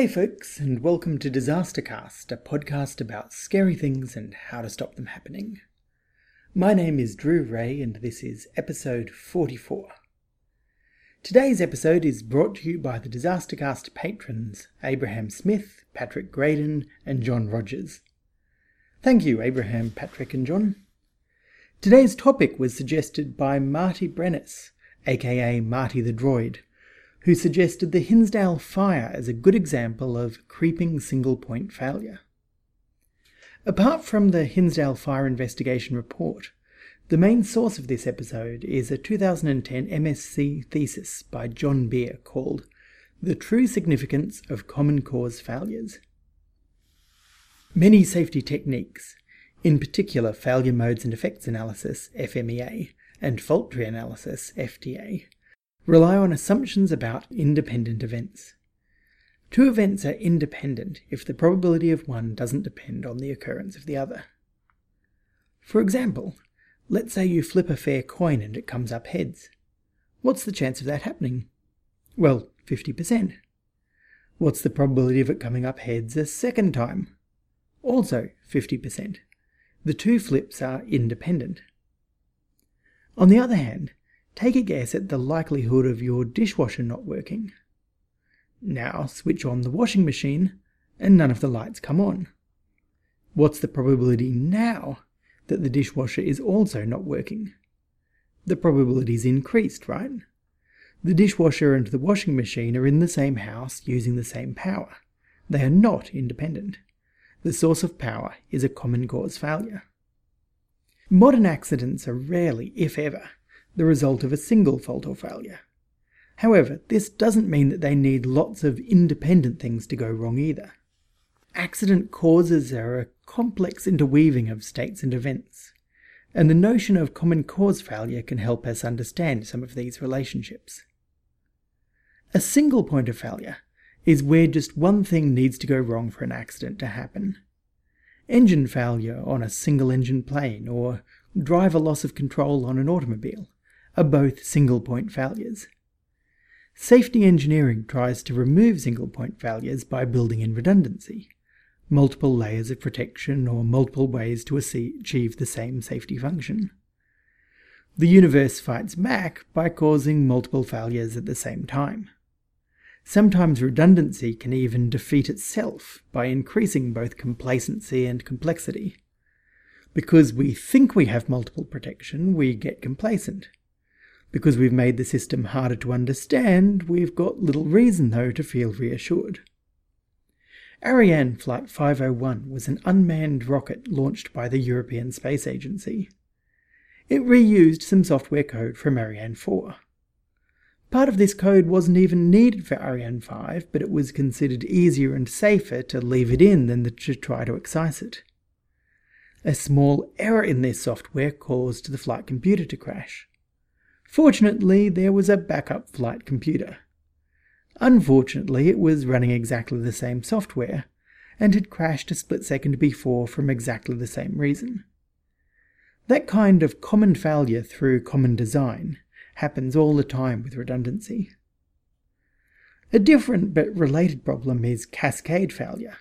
Hey, folks, and welcome to Disastercast, a podcast about scary things and how to stop them happening. My name is Drew Rae, and this is episode 44. Today's episode is brought to you by the Disastercast patrons Abraham Smith, Patrick Graydon, and John Rogers. Thank you, Abraham, Patrick, and John. Today's topic was suggested by Marty Brennis, aka Marty the Droid who suggested the Hinsdale fire as a good example of creeping single point failure. Apart from the Hinsdale Fire Investigation Report, the main source of this episode is a 2010 MSc thesis by John Beer called The True Significance of Common Cause Failures. Many safety techniques, in particular failure modes and effects analysis, FMEA, and fault tree analysis, FTA, rely on assumptions about independent events. Two events are independent if the probability of one doesn't depend on the occurrence of the other. For example, let's say you flip a fair coin and it comes up heads. What's the chance of that happening? Well, 50%. What's the probability of it coming up heads a second time? Also 50%. The two flips are independent. On the other hand, Take a guess at the likelihood of your dishwasher not working. Now switch on the washing machine and none of the lights come on. What's the probability now that the dishwasher is also not working? The probability is increased, right? The dishwasher and the washing machine are in the same house using the same power. They are not independent. The source of power is a common cause failure. Modern accidents are rarely, if ever, the result of a single fault or failure. However, this doesn't mean that they need lots of independent things to go wrong either. Accident causes are a complex interweaving of states and events, and the notion of common cause failure can help us understand some of these relationships. A single point of failure is where just one thing needs to go wrong for an accident to happen. Engine failure on a single engine plane, or driver loss of control on an automobile are both single point failures. Safety engineering tries to remove single point failures by building in redundancy, multiple layers of protection, or multiple ways to achieve the same safety function. The universe fights back by causing multiple failures at the same time. Sometimes redundancy can even defeat itself by increasing both complacency and complexity. Because we think we have multiple protection, we get complacent. Because we've made the system harder to understand, we've got little reason, though, to feel reassured. Ariane Flight 501 was an unmanned rocket launched by the European Space Agency. It reused some software code from Ariane 4. Part of this code wasn't even needed for Ariane 5, but it was considered easier and safer to leave it in than to try to excise it. A small error in this software caused the flight computer to crash. Fortunately, there was a backup flight computer. Unfortunately, it was running exactly the same software, and had crashed a split second before from exactly the same reason. That kind of common failure through common design happens all the time with redundancy. A different but related problem is cascade failure,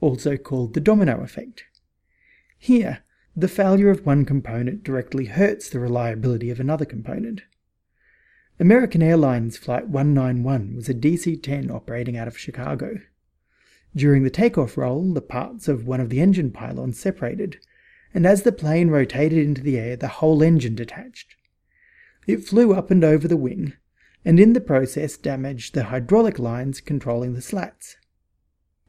also called the domino effect. Here, the failure of one component directly hurts the reliability of another component. American Airlines Flight 191 was a DC 10 operating out of Chicago. During the takeoff roll, the parts of one of the engine pylons separated, and as the plane rotated into the air, the whole engine detached. It flew up and over the wing, and in the process damaged the hydraulic lines controlling the slats.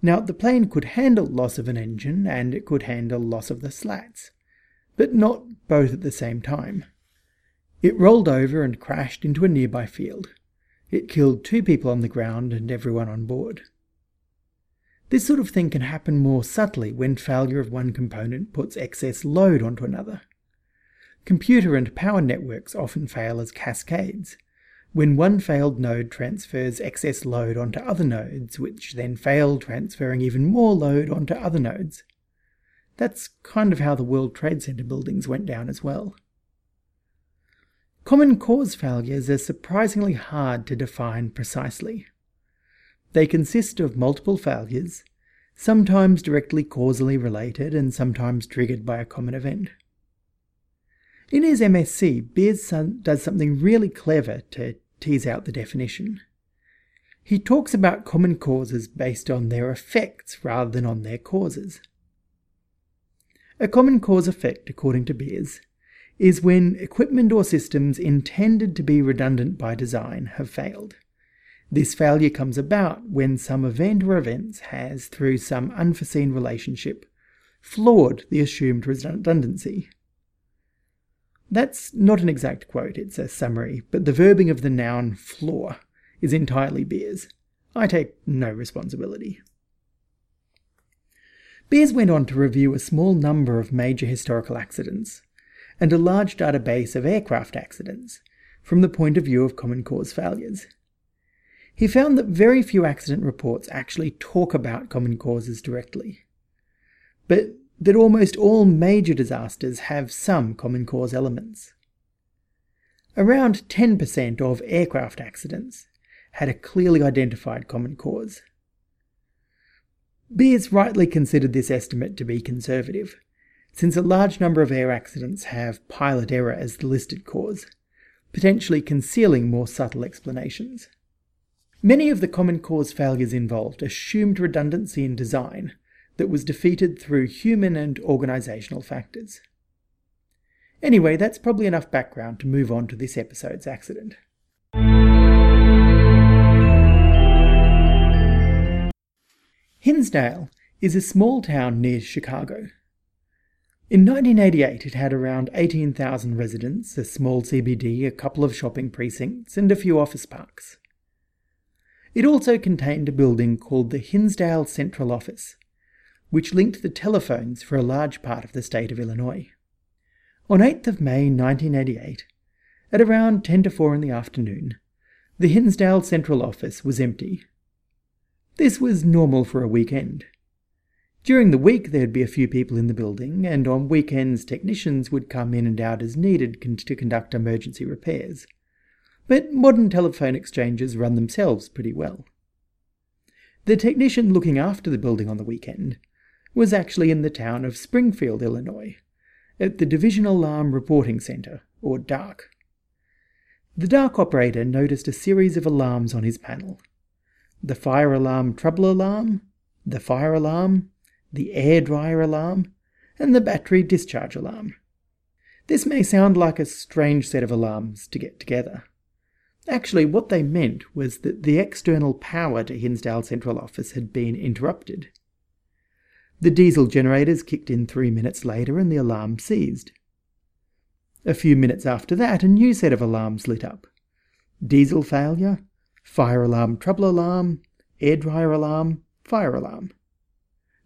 Now, the plane could handle loss of an engine and it could handle loss of the slats, but not both at the same time. It rolled over and crashed into a nearby field. It killed two people on the ground and everyone on board. This sort of thing can happen more subtly when failure of one component puts excess load onto another. Computer and power networks often fail as cascades, when one failed node transfers excess load onto other nodes, which then fail, transferring even more load onto other nodes. That's kind of how the World Trade Center buildings went down as well. Common cause failures are surprisingly hard to define precisely. They consist of multiple failures, sometimes directly causally related and sometimes triggered by a common event. In his MSc, Beers does something really clever to tease out the definition. He talks about common causes based on their effects rather than on their causes. A common cause effect, according to Beers, is when equipment or systems intended to be redundant by design have failed. This failure comes about when some event or events has, through some unforeseen relationship, flawed the assumed redundancy. That's not an exact quote, it's a summary, but the verbing of the noun flaw is entirely Beers. I take no responsibility. Beers went on to review a small number of major historical accidents and a large database of aircraft accidents from the point of view of common cause failures. He found that very few accident reports actually talk about common causes directly, but that almost all major disasters have some common cause elements. Around 10% of aircraft accidents had a clearly identified common cause. Beers rightly considered this estimate to be conservative, since a large number of air accidents have pilot error as the listed cause, potentially concealing more subtle explanations. Many of the common cause failures involved assumed redundancy in design that was defeated through human and organisational factors. Anyway, that's probably enough background to move on to this episode's accident. Hinsdale is a small town near Chicago. In 1988, it had around 18,000 residents, a small CBD, a couple of shopping precincts, and a few office parks. It also contained a building called the Hinsdale Central Office, which linked the telephones for a large part of the state of Illinois. On 8th of May 1988, at around 10 to 4 in the afternoon, the Hinsdale Central Office was empty. This was normal for a weekend. During the week, there'd be a few people in the building, and on weekends, technicians would come in and out as needed to conduct emergency repairs. But modern telephone exchanges run themselves pretty well. The technician looking after the building on the weekend was actually in the town of Springfield, Illinois, at the Division Alarm Reporting Center, or DARC. The DARC operator noticed a series of alarms on his panel the fire alarm trouble alarm, the fire alarm, the air dryer alarm, and the battery discharge alarm. This may sound like a strange set of alarms to get together. Actually, what they meant was that the external power to Hinsdale Central Office had been interrupted. The diesel generators kicked in three minutes later and the alarm ceased. A few minutes after that, a new set of alarms lit up. Diesel failure, fire alarm trouble alarm, air dryer alarm, fire alarm.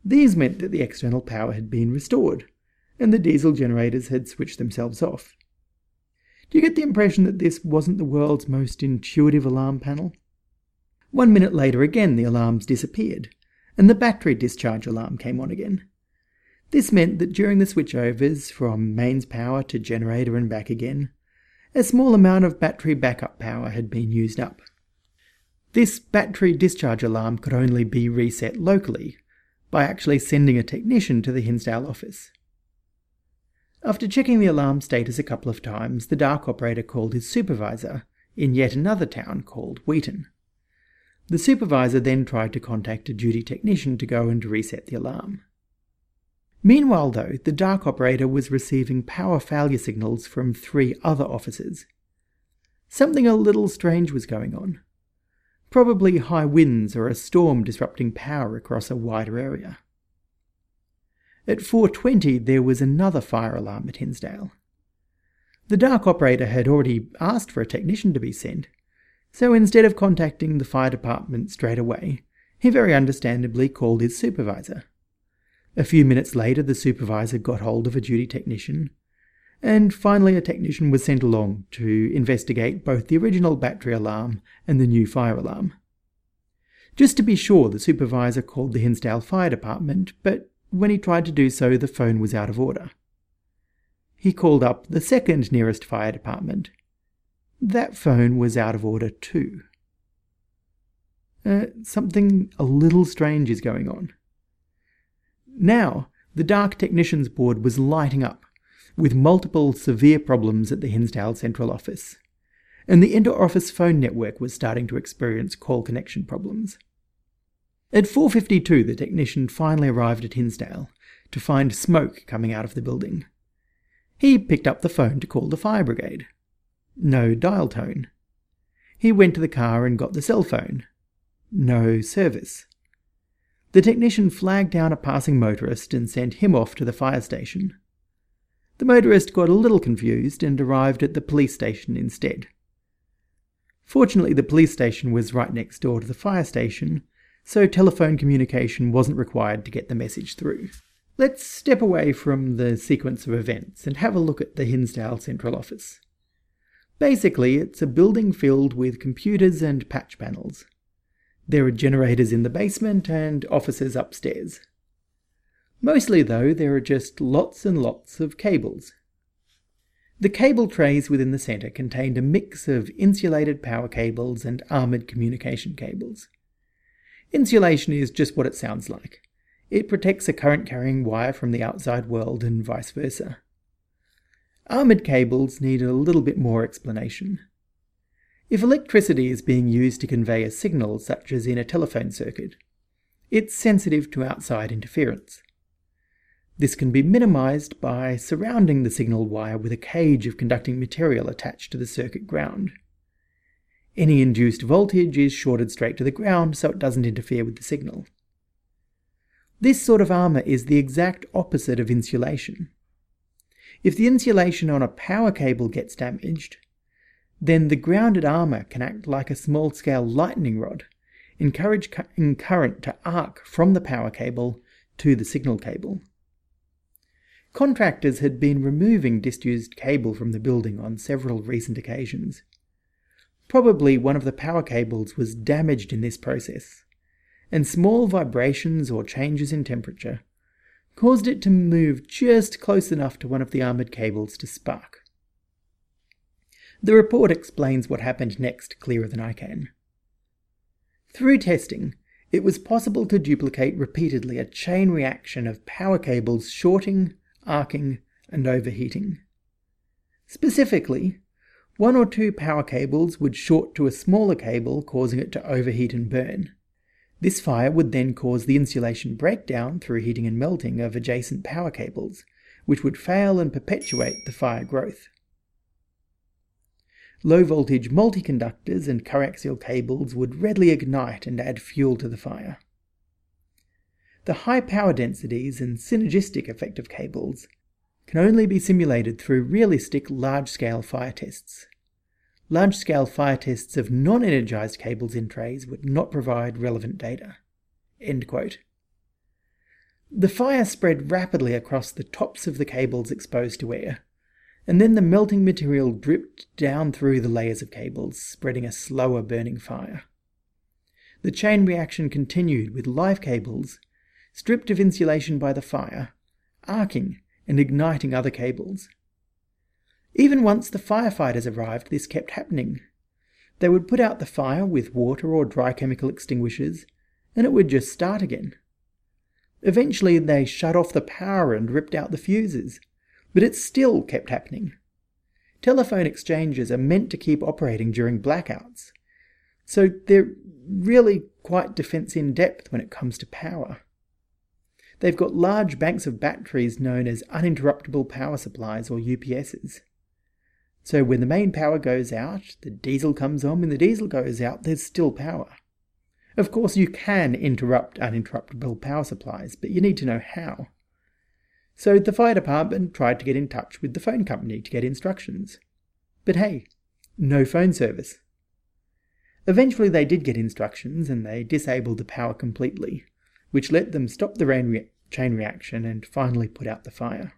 These meant that the external power had been restored, and the diesel generators had switched themselves off. Do you get the impression that this wasn't the world's most intuitive alarm panel? One minute later, again, the alarms disappeared, and the battery discharge alarm came on again. This meant that during the switchovers from mains power to generator and back again, a small amount of battery backup power had been used up. This battery discharge alarm could only be reset locally by actually sending a technician to the Hinsdale office. After checking the alarm status a couple of times, the DARC operator called his supervisor in yet another town called Wheaton. The supervisor then tried to contact a duty technician to go and reset the alarm. Meanwhile, though, the DARC operator was receiving power failure signals from three other offices. Something a little strange was going on. Probably high winds or a storm disrupting power across a wider area. At 4.20 there was another fire alarm at Hinsdale. The DARC operator had already asked for a technician to be sent, so instead of contacting the fire department straight away, he very understandably called his supervisor. A few minutes later, the supervisor got hold of a duty technician, and finally a technician was sent along to investigate both the original battery alarm and the new fire alarm. Just to be sure, the supervisor called the Hinsdale Fire Department, but when he tried to do so, the phone was out of order. He called up the second nearest fire department, that phone was out of order too. uh, something a little strange is going on. Now, the DARC Technicians Board was lighting up, with multiple severe problems at the Hinsdale Central Office, and the inter-office phone network was starting to experience call connection problems. At 4.52 the technician finally arrived at Hinsdale to find smoke coming out of the building. He picked up the phone to call the fire brigade. No dial tone. He went to the car and got the cell phone. No service. The technician flagged down a passing motorist and sent him off to the fire station. The motorist got a little confused and arrived at the police station instead. Fortunately, the police station was right next door to the fire station, so telephone communication wasn't required to get the message through. Let's step away from the sequence of events and have a look at the Hinsdale Central Office. Basically, it's a building filled with computers and patch panels. There are generators in the basement and offices upstairs. Mostly, though, there are just lots and lots of cables. The cable trays within the centre contained a mix of insulated power cables and armoured communication cables. Insulation is just what it sounds like. It protects a current carrying wire from the outside world and vice versa. Armoured cables need a little bit more explanation. If electricity is being used to convey a signal, such as in a telephone circuit, it's sensitive to outside interference. This can be minimized by surrounding the signal wire with a cage of conducting material attached to the circuit ground. Any induced voltage is shorted straight to the ground so it doesn't interfere with the signal. This sort of armour is the exact opposite of insulation. If the insulation on a power cable gets damaged, then the grounded armour can act like a small scale lightning rod, encouraging current to arc from the power cable to the signal cable. Contractors had been removing disused cable from the building on several recent occasions. Probably one of the power cables was damaged in this process, and small vibrations or changes in temperature caused it to move just close enough to one of the armoured cables to spark. The report explains what happened next clearer than I can. Through testing, it was possible to duplicate repeatedly a chain reaction of power cables shorting, arcing, and overheating. Specifically, one or two power cables would short to a smaller cable, causing it to overheat and burn. This fire would then cause the insulation breakdown through heating and melting of adjacent power cables, which would fail and perpetuate the fire growth. Low voltage multiconductors and coaxial cables would readily ignite and add fuel to the fire. The high power densities and synergistic effect of cables can only be simulated through realistic large scale fire tests large scale fire tests of non energized cables in trays would not provide relevant data. The fire spread rapidly across the tops of the cables exposed to air, and then the melting material dripped down through the layers of cables, spreading a slower burning fire. The chain reaction continued with live cables, stripped of insulation by the fire, arcing and igniting other cables. Even once the firefighters arrived, this kept happening. They would put out the fire with water or dry chemical extinguishers, and it would just start again. Eventually, they shut off the power and ripped out the fuses, but it still kept happening. Telephone exchanges are meant to keep operating during blackouts, so they're really quite defense in depth when it comes to power. They've got large banks of batteries known as uninterruptible power supplies or UPSs. So when the main power goes out, the diesel comes on. When the diesel goes out, there's still power. Of course, you can interrupt uninterruptible power supplies, but you need to know how. So the fire department tried to get in touch with the phone company to get instructions. But hey, no phone service. Eventually, they did get instructions and they disabled the power completely, which let them stop the chain reaction and finally put out the fire.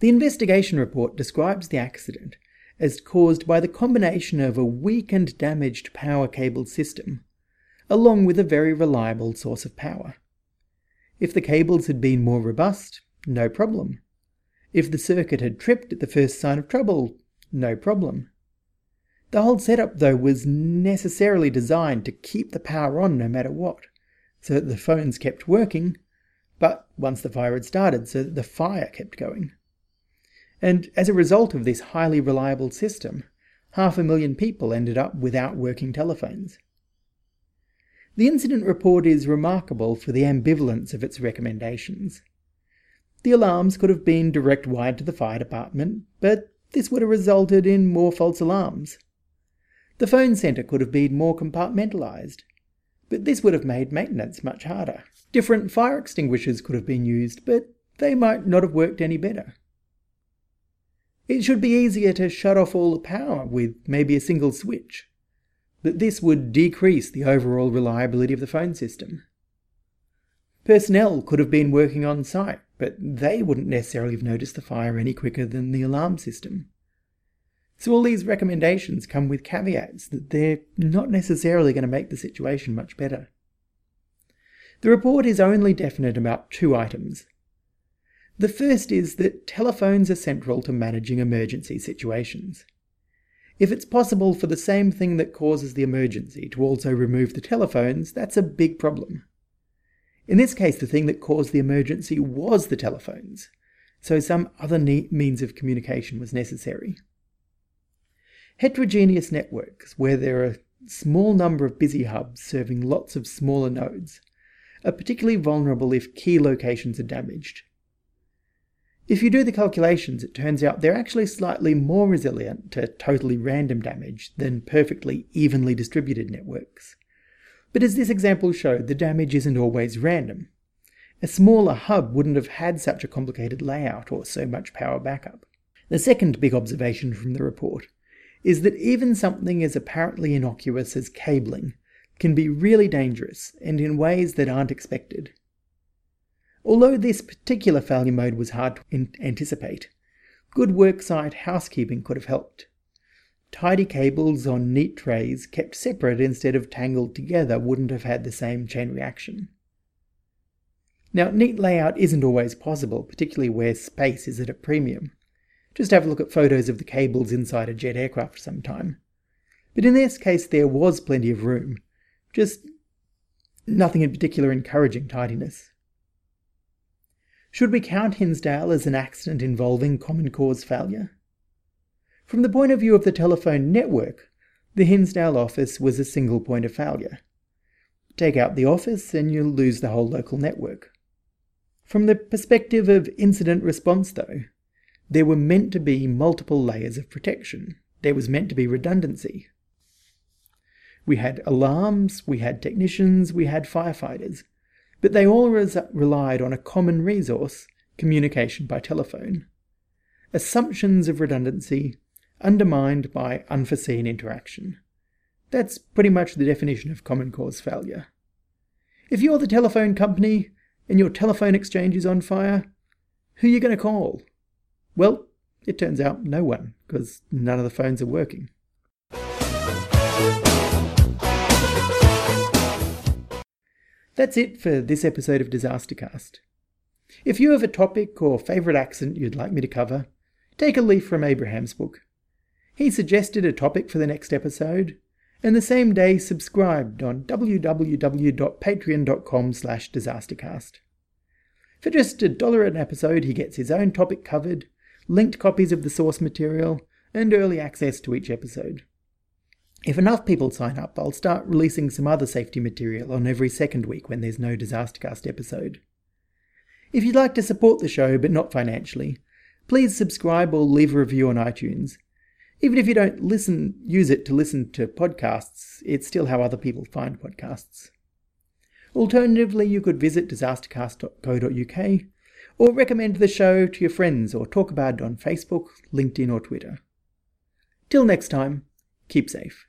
The investigation report describes the accident as caused by the combination of a weak and damaged power cable system, along with a very reliable source of power. If the cables had been more robust, no problem. If the circuit had tripped at the first sign of trouble, no problem. The whole setup, though, was necessarily designed to keep the power on no matter what, so that the phones kept working, but once the fire had started, so that the fire kept going. And as a result of this highly reliable system, half a million people ended up without working telephones. The incident report is remarkable for the ambivalence of its recommendations. The alarms could have been direct wired to the fire department, but this would have resulted in more false alarms. The phone centre could have been more compartmentalised, but this would have made maintenance much harder. Different fire extinguishers could have been used, but they might not have worked any better. It should be easier to shut off all the power with maybe a single switch, but this would decrease the overall reliability of the phone system. Personnel could have been working on site, but they wouldn't necessarily have noticed the fire any quicker than the alarm system. So all these recommendations come with caveats that they're not necessarily going to make the situation much better. The report is only definite about two items. The first is that telephones are central to managing emergency situations. If it's possible for the same thing that causes the emergency to also remove the telephones, that's a big problem. In this case, the thing that caused the emergency was the telephones, so some other means of communication was necessary. Heterogeneous networks, where there are a small number of busy hubs serving lots of smaller nodes, are particularly vulnerable if key locations are damaged. If you do the calculations, it turns out they're actually slightly more resilient to totally random damage than perfectly evenly distributed networks. But as this example showed, the damage isn't always random. A smaller hub wouldn't have had such a complicated layout or so much power backup. The second big observation from the report is that even something as apparently innocuous as cabling can be really dangerous and in ways that aren't expected. Although this particular failure mode was hard to anticipate, good worksite housekeeping could have helped. Tidy cables on neat trays kept separate instead of tangled together wouldn't have had the same chain reaction. Now, neat layout isn't always possible, particularly where space is at a premium. Just have a look at photos of the cables inside a jet aircraft sometime. But in this case, there was plenty of room, just nothing in particular encouraging tidiness. Should we count Hinsdale as an accident involving common cause failure? From the point of view of the telephone network, the Hinsdale office was a single point of failure. Take out the office and you'll lose the whole local network. From the perspective of incident response, though, there were meant to be multiple layers of protection. There was meant to be redundancy. We had alarms, we had technicians, we had firefighters, but they all res- relied on a common resource communication by telephone. Assumptions of redundancy undermined by unforeseen interaction. That's pretty much the definition of common cause failure. If you're the telephone company and your telephone exchange is on fire, who are you going to call? Well, it turns out no one, because none of the phones are working. That's it for this episode of Disastercast. If you have a topic or favourite accent you'd like me to cover, take a leaf from Abraham's book. He suggested a topic for the next episode, and the same day subscribed on www.patreon.com slash disastercast. For just a dollar an episode, he gets his own topic covered, linked copies of the source material, and early access to each episode. If enough people sign up, I'll start releasing some other safety material on every second week when there's no Disastercast episode. If you'd like to support the show but not financially, please subscribe or leave a review on iTunes. Even if you don't listen, use it to listen to podcasts, it's still how other people find podcasts. Alternatively, you could visit disastercast.co.uk or recommend the show to your friends or talk about it on Facebook, LinkedIn, or Twitter. Till next time, keep safe.